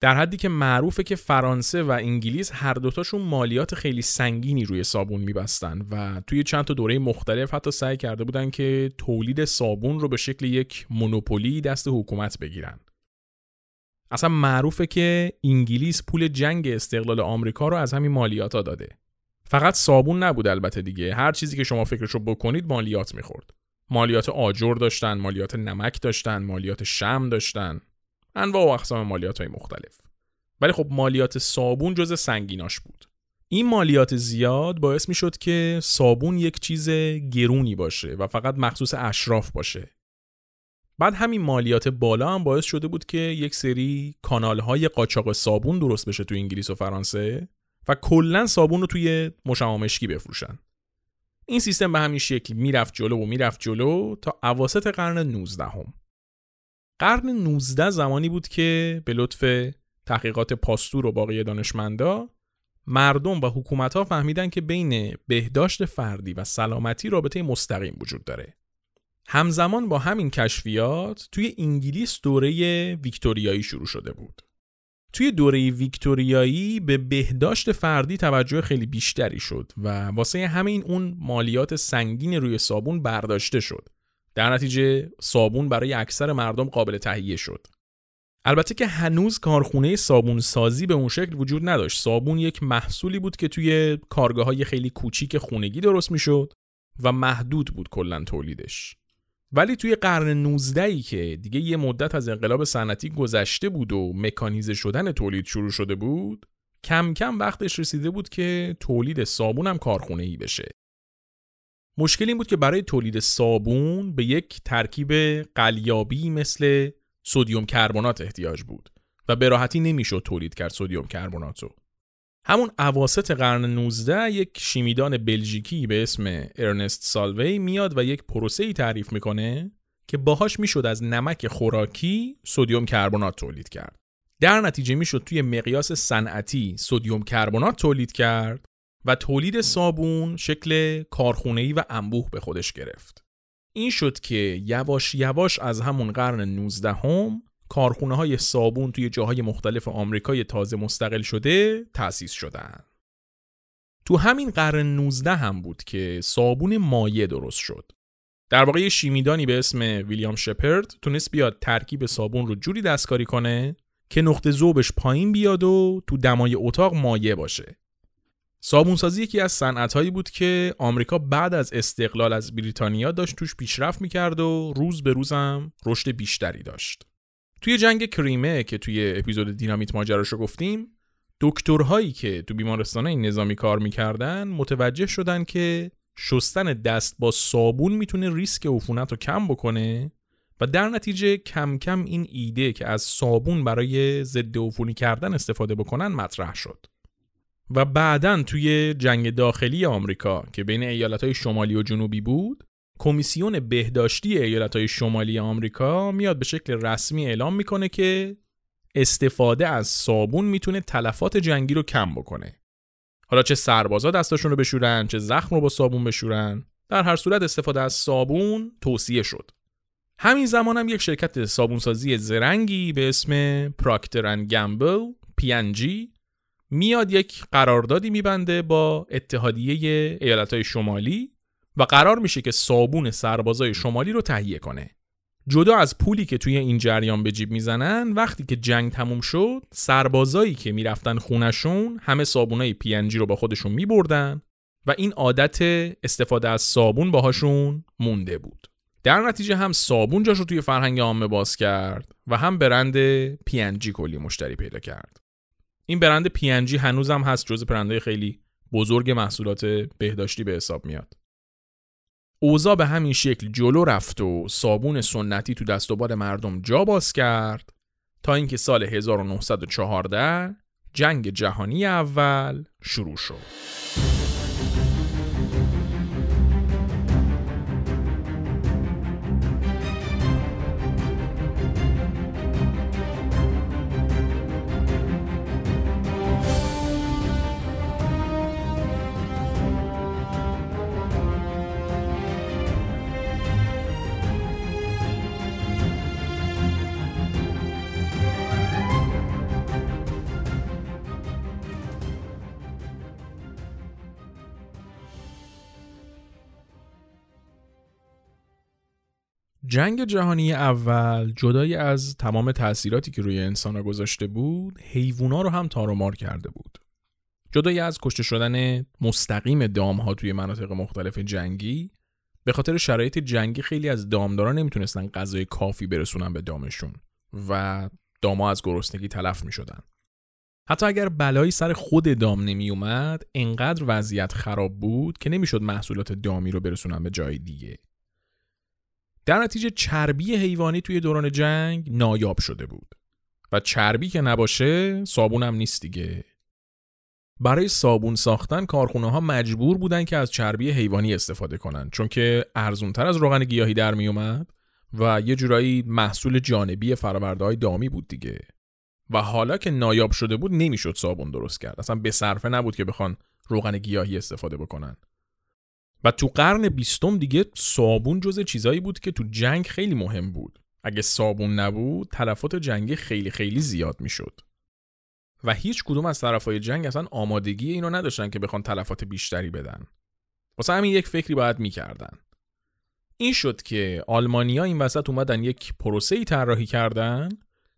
در حدی که معروفه که فرانسه و انگلیس هر دوتاشون مالیات خیلی سنگینی روی صابون میبستن و توی چند تا دوره مختلف حتی سعی کرده بودن که تولید صابون رو به شکل یک مونوپولی دست حکومت بگیرن. اصلا معروفه که انگلیس پول جنگ استقلال آمریکا رو از همین مالیات ها داده. فقط صابون نبود البته دیگه. هر چیزی که شما فکرشو بکنید مالیات می‌خورد. مالیات آجر داشتن مالیات نمک داشتن مالیات شم داشتن. انواع و اقسام مالیات های مختلف. ولی خب مالیات صابون جز سنگیناش بود. این مالیات زیاد باعث می‌شد که صابون یک چیز گرونی باشه و فقط مخصوص اشراف باشه. بعد همین مالیات بالا هم باعث شده بود که یک سری کانال های قاچاق صابون درست بشه تو انگلیس و فرانسه و کلا صابون رو توی مشامشکی بفروشن این سیستم به همین شکل می‌رفت جلو و می‌رفت جلو تا اواسط قرن 19 هم. قرن 19 زمانی بود که به لطف تحقیقات پاستور و باقی دانشمندا مردم و حکومت ها فهمیدن که بین بهداشت فردی و سلامتی رابطه مستقیم وجود داره همزمان با همین کشفیات توی انگلیس دوره ویکتوریایی شروع شده بود. توی دوره ویکتوریایی به بهداشت فردی توجه خیلی بیشتری شد و واسه همین اون مالیات سنگین روی صابون برداشته شد. در نتیجه صابون برای اکثر مردم قابل تهیه شد. البته که هنوز کارخونه صابون سازی به اون شکل وجود نداشت. صابون یک محصولی بود که توی کارگاه های خیلی کوچیک خونگی درست می‌شد و محدود بود کلا تولیدش. ولی توی قرن 19 ای که دیگه یه مدت از انقلاب صنعتی گذشته بود و مکانیزه شدن تولید شروع شده بود کم کم وقتش رسیده بود که تولید صابون هم کارخونه ای بشه. مشکل این بود که برای تولید صابون به یک ترکیب قلیابی مثل سودیوم کربنات احتیاج بود و به راحتی نمی‌شد تولید کرد سودیوم کربنات همون اواسط قرن 19 یک شیمیدان بلژیکی به اسم ارنست سالوی میاد و یک پروسه ای تعریف می‌کنه که باهاش می‌شد از نمک خوراکی سودیوم کربنات تولید کرد. در نتیجه می‌شد توی مقیاس صنعتی سدیم کربنات تولید کرد و تولید صابون شکل کارخونه‌ای و انبوه به خودش گرفت. این شد که یواش یواش از همون قرن 19 هم کارخونه های صابون توی جاهای مختلف آمریکای تازه مستقل شده تأسیس شدن. تو همین قرن 19 هم بود که صابون مایع درست شد. در واقع شیمیدانی به اسم ویلیام شپرد تونست بیاد ترکیب صابون رو جوری دستکاری کنه که نقطه ذوبش پایین بیاد و تو دمای اتاق مایع باشه. صابونسازی یکی از صنعتهایی بود که آمریکا بعد از استقلال از بریتانیا داشت توش پیشرفت می‌کرد و روز به روزم رشد بیشتری داشت. توی جنگ کریمه که توی اپیزود دینامیت ماجراشو گفتیم دکترهایی که تو بیمارستانهای نظامی کار می‌کردن متوجه شدن که شستن دست با صابون می‌تونه ریسک عفونت رو کم بکنه و در نتیجه کم کم این ایده که از صابون برای ضد عفونی کردن استفاده بکنن مطرح شد. و بعدا توی جنگ داخلی آمریکا که بین ایالتهای شمالی و جنوبی بود کمیسیون بهداشتی ایالتهای شمالی آمریکا میاد به شکل رسمی اعلام می‌کنه که استفاده از صابون می‌تونه تلفات جنگی رو کم بکنه. حالا چه سربازا دستاشون رو بشورن چه زخم رو با صابون بشورن در هر صورت استفاده از صابون توصیه شد. همین زمان هم یک شرکت صابونسازی زرنگی به اسم پراکتر گمبل PNG میاد یک قراردادی میبنده با اتحادیه ایالتهای شمالی و قرار میشه که صابون سربازای شمالی رو تهیه کنه. جدا از پولی که توی این جریان به جیب می‌زنن وقتی که جنگ تموم شد سربازایی که می‌رفتن خونشون همه صابونای پی رو با خودشون میبردن و این عادت استفاده از صابون باهاشون مونده بود. در نتیجه هم صابون جاشو توی فرهنگ عامه باز کرد و هم برند پی کلی مشتری پیدا کرد. این برند PNG هنوزم هست جز برندهای خیلی بزرگ محصولات بهداشتی به حساب میاد. اوضاع به همین شکل جلو رفت و صابون سنتی تو دست و مردم جا باز کرد تا اینکه سال 1914 جنگ جهانی اول شروع شد. جنگ جهانی اول جدای از تمام تأثیراتی که روی انسان گذاشته بود حیوونا رو هم تارومار کرده بود جدای از کشته شدن مستقیم دامها توی مناطق مختلف جنگی به خاطر شرایط جنگی خیلی از دامداران نمی‌تونستن غذای کافی برسونن به دامشون و داما از گرسنگی تلف می شدن. حتی اگر بلایی سر خود دام نمی اومد انقدر وضعیت خراب بود که نمی‌شد محصولات دامی رو برسونن به جای دیگه در نتیجه چربی حیوانی توی دوران جنگ نایاب شده بود. و چربی که نباشه صابون هم نیست دیگه. برای صابون ساختن کارخونه ها مجبور بودن که از چربی حیوانی استفاده کنن چون که ارزونتر از روغن گیاهی در می اومد و یه جورایی محصول جانبی فرآورده های دامی بود دیگه. و حالا که نایاب شده بود نمی‌شد صابون درست کرد. اصلا به صرفه نبود که بخوان روغن گیاهی استفاده بکنن. و تو قرن بیستم دیگه صابون جز چیزایی بود که تو جنگ خیلی مهم بود. اگه صابون نبود تلفات جنگی خیلی خیلی زیاد می‌شد. و هیچ کدوم از طرفای جنگ اصلا آمادگی اینو نداشتن که بخوان تلفات بیشتری بدن. واسه همین یک فکری باید می‌کردن. این شد که آلمانیا این وسط اومدن یک پروسه ای طراحی کردن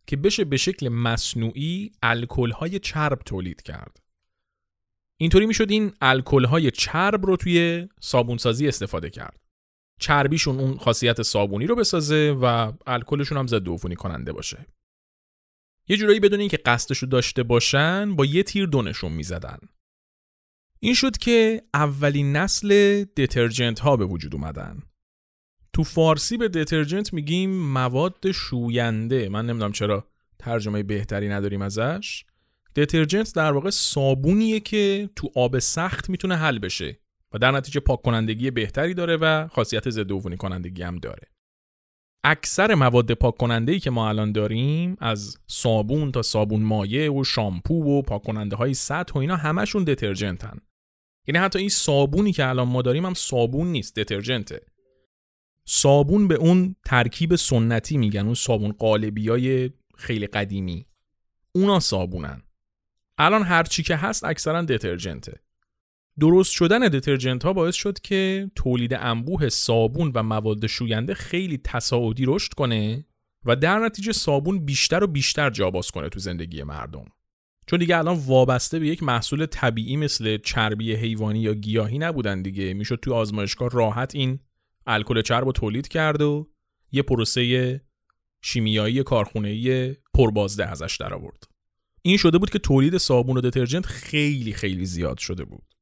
که بشه به شکل مصنوعی الکل های چرب تولید کرد. اینطوری می‌شد این الکل های چرب رو توی صابونسازی استفاده کرد. چربیشون اون خاصیت صابونی رو بسازه و الکلشون هم ضد عفونی کننده باشه. یه جورایی بدون اینکه قصدش رو داشته باشن با یه تیر دونشون می‌زدن. این شد که اولین نسل دترجنت ها به وجود اومدن. تو فارسی به دترجنت میگیم مواد شوینده. من نمی‌دونم چرا ترجمه بهتری نداریم ازش. دترجنت در واقع صابونیه که تو آب سخت می‌تونه حل بشه و در نتیجه پاک کنندگی بهتری داره و خاصیت ضد عفونی کنندگی هم داره. اکثر مواد پاک کننده که ما الان داریم از صابون تا صابون مایع و شامپو و پاک کننده های سطح و اینا همشون دترجنتن یعنی حتی این صابونی که الان ما داریم هم صابون نیست دترجنته صابون به اون ترکیب سنتی میگن اون صابون قالبی های خیلی قدیمی. اونا صابونن. الان هر چی که هست اکثرا دترجنته درست شدن دترجنت ها باعث شد که تولید انبوه صابون و مواد شوینده خیلی تصاعدی رشد کنه و در نتیجه صابون بیشتر و بیشتر جا باز کنه تو زندگی مردم. چون دیگه الان وابسته به یک محصول طبیعی مثل چربی حیوانی یا گیاهی نبودن دیگه. می‌شد تو آزمایشگاه راحت این الکل چرب رو تولید کرد و یه پروسه شیمیایی کارخونه‌ای پربازده ازش در آورد. این شده بود که تولید صابون و دترجنت خیلی خیلی زیاد شده بود.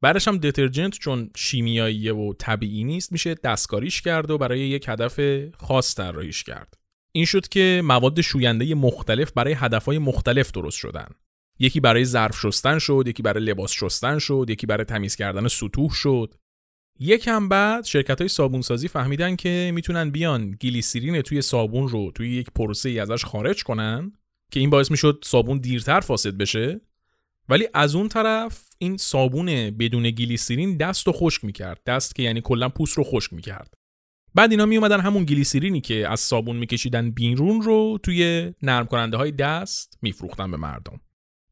بعدش هم دترجنت چون شیمیایی و طبیعی نیست میشه دستکاریش کرد و برای یک هدف خاص طراحیش کرد. این شد که مواد شوینده مختلف برای هدفهای مختلف درست شدن. یکی برای ظرف شستن شد، یکی برای لباس شستن شد، یکی برای تمیز کردن سطوح شد. یکم بعد شرکت های صابونسازی فهمیدن که می‌تونن بیان گلیسیرین توی صابون رو توی یک پروسه ای ازش خارج کنن که این باعث می‌شد صابون دیرتر فاسد بشه. ولی از اون طرف این صابون بدون گلیسیرین دست رو خشک می‌کرد. دست که یعنی کلا پوست رو خشک می‌کرد. بعد اینا می اومدن همون گلیسیرینی که از صابون میکشیدن بیرون رو توی نرم کننده های دست میفروختن به مردم.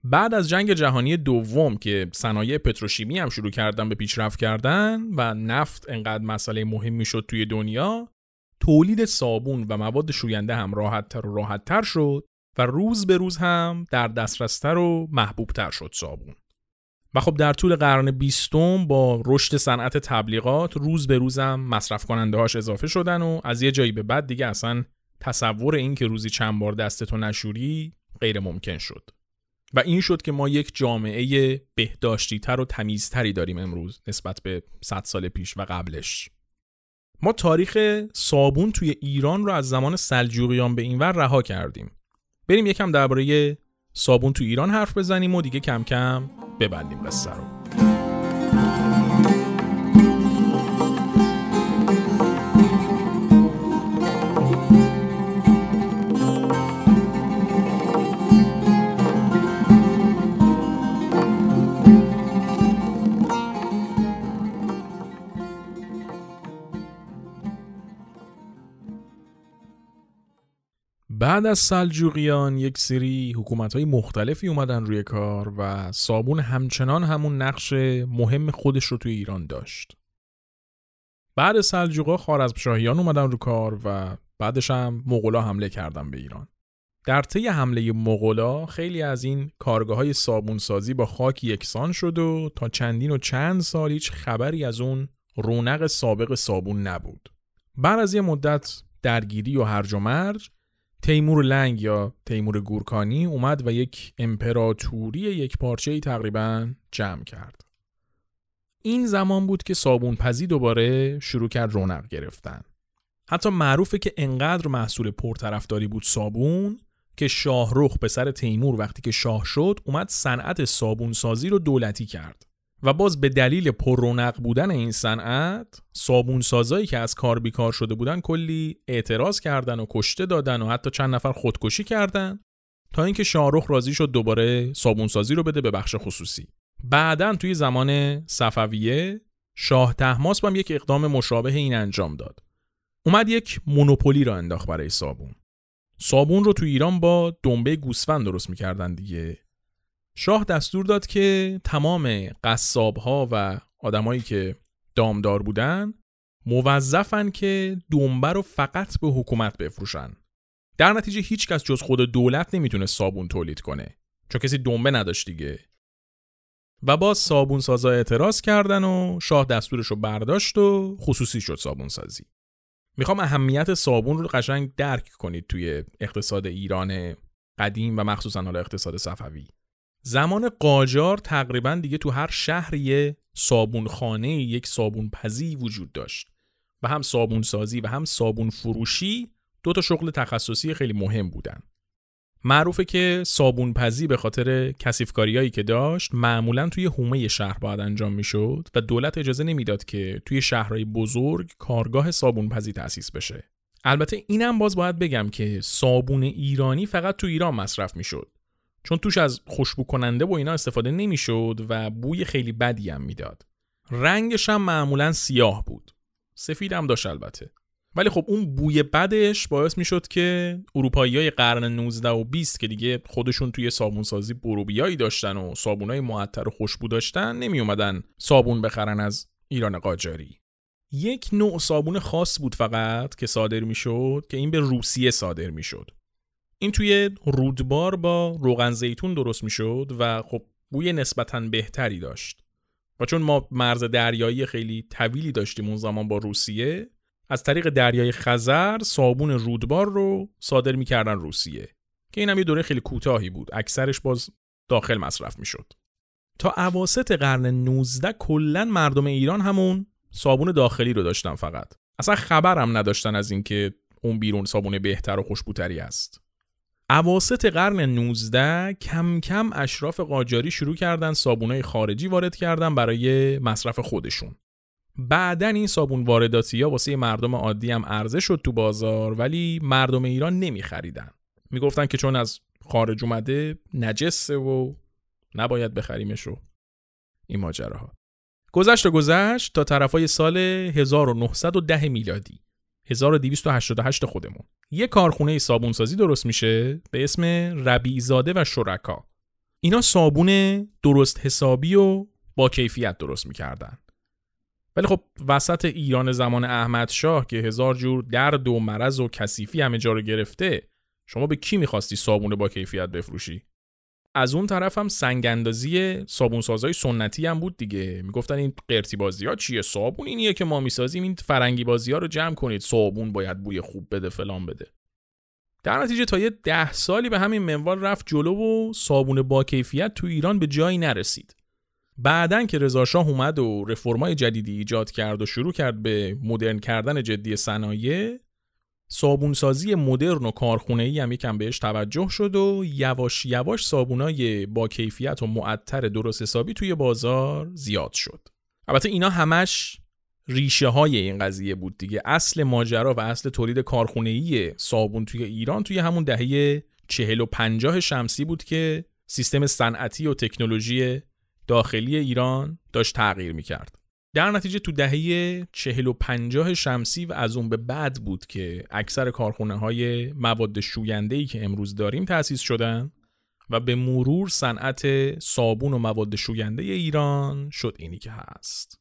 بعد از جنگ جهانی دوم که صنایع پتروشیمی هم شروع کردن به پیشرفت کردن و نفت انقدر مسئله مهمی شد توی دنیا تولید صابون و مواد شوینده هم راحتتر و راحتتر شد و روز به روز هم در دسترستر و محبوبتر شد صابون. و خب در طول قرن بیستم با رشد صنعت تبلیغات روز به روزم مصرف کننده هاش اضافه شدن و از یه جایی به بعد دیگه اصلا تصور این که روزی چند بار دستتو نشوری غیر ممکن شد. و این شد که ما یک جامعه بهداشتیتر و تمیزتری داریم امروز نسبت به 100 سال پیش و قبلش. ما تاریخ صابون توی ایران رو از زمان سلجوقیان به اینور رها کردیم. بریم یکم درباره صابون تو ایران حرف بزنیم و دیگه کم کم ببندیم قصه رو. بعد از سلجوقیان یک سری حکومت های مختلفی اومدن روی کار و صابون همچنان همون نقش مهم خودش رو توی ایران داشت. بعد سلجوقا خارزمشاهیان اومدن رو کار و بعدش هم مغولا حمله کردن به ایران. در طی حمله مغولا خیلی از این کارگاه های صابون سازی با خاک یکسان شد و تا چندین و چند سال هیچ خبری از اون رونق سابق صابون نبود. بعد از یه مدت درگیری و هرج و مرج تیمور لنگ یا تیمور گورکانی اومد و یک امپراتوری یک پارچه ای تقریبا جمع کرد. این زمان بود که صابون پزی دوباره شروع کرد رونق گرفتن. حتی معروفه که انقدر محصول پرطرفداری بود صابون که شاهرخ پسر تیمور وقتی که شاه شد اومد صنعت صابون سازی رو دولتی کرد. و باز به دلیل پر رونق بودن این صنعت صابون سازایی که از کار بیکار شده بودن کلی اعتراض کردن و کشته دادن و حتی چند نفر خودکشی کردن تا اینکه شاهرخ راضی شد دوباره صابون سازی رو بده به بخش خصوصی. بعدا توی زمان صفویه شاه تحماس هم یک اقدام مشابه این انجام داد. اومد یک مونوپولی را انداخت برای صابون. صابون رو تو ایران با دنبه گوسفند درست می‌کردن دیگه. شاه دستور داد که تمام قصاب ها و آدمایی که دامدار بودن موظفن که دنبه رو فقط به حکومت بفروشن. در نتیجه هیچ کس جز خود دولت نمی‌تونه صابون تولید کنه. چون کسی دنبه نداشت دیگه. و باز صابون سازا اعتراض کردن و شاه دستورش رو برداشت و خصوصی شد صابون سازی می‌خوام اهمیت صابون رو قشنگ درک کنید توی اقتصاد ایران قدیم و مخصوصا حالا اقتصاد صفوی. زمان قاجار تقریبا دیگه تو هر شهر یه صابونخانه یک صابون پزی وجود داشت. و هم صابون سازی و هم صابون فروشی دو تا شغل تخصصی خیلی مهم بودن. معروفه که صابون پزی به خاطر کسیفکاریایی که داشت معمولا توی حومه شهر باید انجام می‌شد و دولت اجازه نمی‌داد که توی شهرهای بزرگ کارگاه صابون پزی تأسیس بشه. البته اینم باز باید بگم که صابون ایرانی فقط تو ایران مصرف می‌شد. چون توش از خوشبو کننده و اینا استفاده نمی‌شد و بوی خیلی بدی هم می‌داد. رنگش هم معمولا سیاه بود. سفید هم داشت البته. ولی خب اون بوی بدش باعث می‌شد که اروپایی های قرن 19 و 20 که دیگه خودشون توی صابونسازی بروبیایی داشتن و صابونای معطر و خوشبو داشتن نمی اومدن صابون بخرن از ایران قاجاری. یک نوع صابون خاص بود فقط که صادر می‌شد که این به روسیه صادر می‌شد. این توی رودبار با روغن زیتون درست می‌شد و خب بوی نسبتا بهتری داشت. و چون ما مرز دریایی خیلی طویلی داشتیم اون زمان با روسیه از طریق دریای خزر صابون رودبار رو صادر می‌کردن روسیه که این هم یه دوره خیلی کوتاهی بود. اکثرش باز داخل مصرف می‌شد. تا عواست قرن 19 کلا مردم ایران همون صابون داخلی رو داشتن فقط. اصلا خبرم نداشتن از اینکه اون بیرون صابون بهتر و خوشبوتری است. عواست قرن 19 کم کم اشراف قاجاری شروع کردن صابونای خارجی وارد کردن برای مصرف خودشون. بعدا این صابون وارداتی ها واسه مردم عادی هم عرضه شد تو بازار ولی مردم ایران نمیخریدن. می‌گفتن که چون از خارج اومده نجسه و نباید بخریمش رو این ماجراها. گذشت و گذشت تا طرفای سال 1910 میلادی. 1288 خودمون. یه کارخونه صابونسازی درست میشه به اسم ربیزاده و شرکا. اینا صابون درست حسابی و با کیفیت درست می‌کردن. ولی خب وسط ایران زمان احمد شاه که هزار جور درد و مرض و کثیفی همه جا رو گرفته شما به کی می‌خواستی صابون با کیفیت بفروشی؟ از اون طرف هم سنگ اندازی صابون سازای سنتی هم بود دیگه. می‌گفتن این قرتی بازی ها چیه؟ صابون اینیه که ما می‌سازیم. این فرنگی بازی ها رو جمع کنید. صابون باید بوی خوب بده فلان بده. در نتیجه تا یه ده سالی به همین منوال رفت جلو و صابون با کیفیت تو ایران به جایی نرسید. بعدن که رضا شاه اومد و رفرمای جدیدی ایجاد کرد و شروع کرد به مدرن کردن جدی صنایع صابونسازی مدرن و کارخونه‌ای هم یکم بهش توجه شد و یواش یواش صابونای با کیفیت و معطر درست حسابی توی بازار زیاد شد. البته اینا همش ریشه های این قضیه بود دیگه اصل ماجرا و اصل تولید کارخونه‌ای صابون توی ایران توی همون دهه چهل و پنجاه شمسی بود که سیستم صنعتی و تکنولوژی داخلی ایران داشت تغییر می‌کرد. در نتیجه تو دهه چهل و پنجاه شمسی و از اون به بعد بود که اکثر کارخونه های مواد شوینده ای که امروز داریم تأسیس شدن و به مرور صنعت صابون و مواد شوینده ایران شد اینی که هست.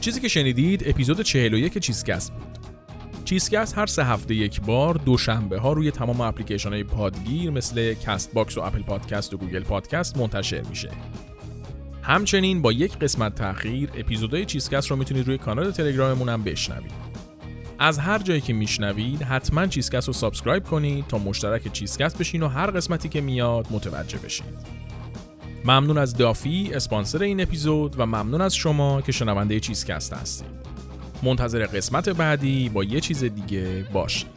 چیزی که شنیدید اپیزود 41 چیزکست بود. چیزکست هر سه هفته یک بار دوشنبه ها روی تمام اپلیکیشن های پادگیر مثل Castbox و Apple Podcast و Google Podcast منتشر میشه. همچنین با یک قسمت تاخیر اپیزودهای چیزکست رو می‌تونید روی کانال تلگراممون هم بشنوید. از هر جایی که میشنوید حتما چیزکست رو subscribe کنید تا مشترک چیزکست بشین و هر قسمتی که میاد متوجه بشید. ممنون از دافی اسپانسر این اپیزود و ممنون از شما که شنونده چیزکست هستید. منتظر قسمت بعدی با یه چیز دیگه باشید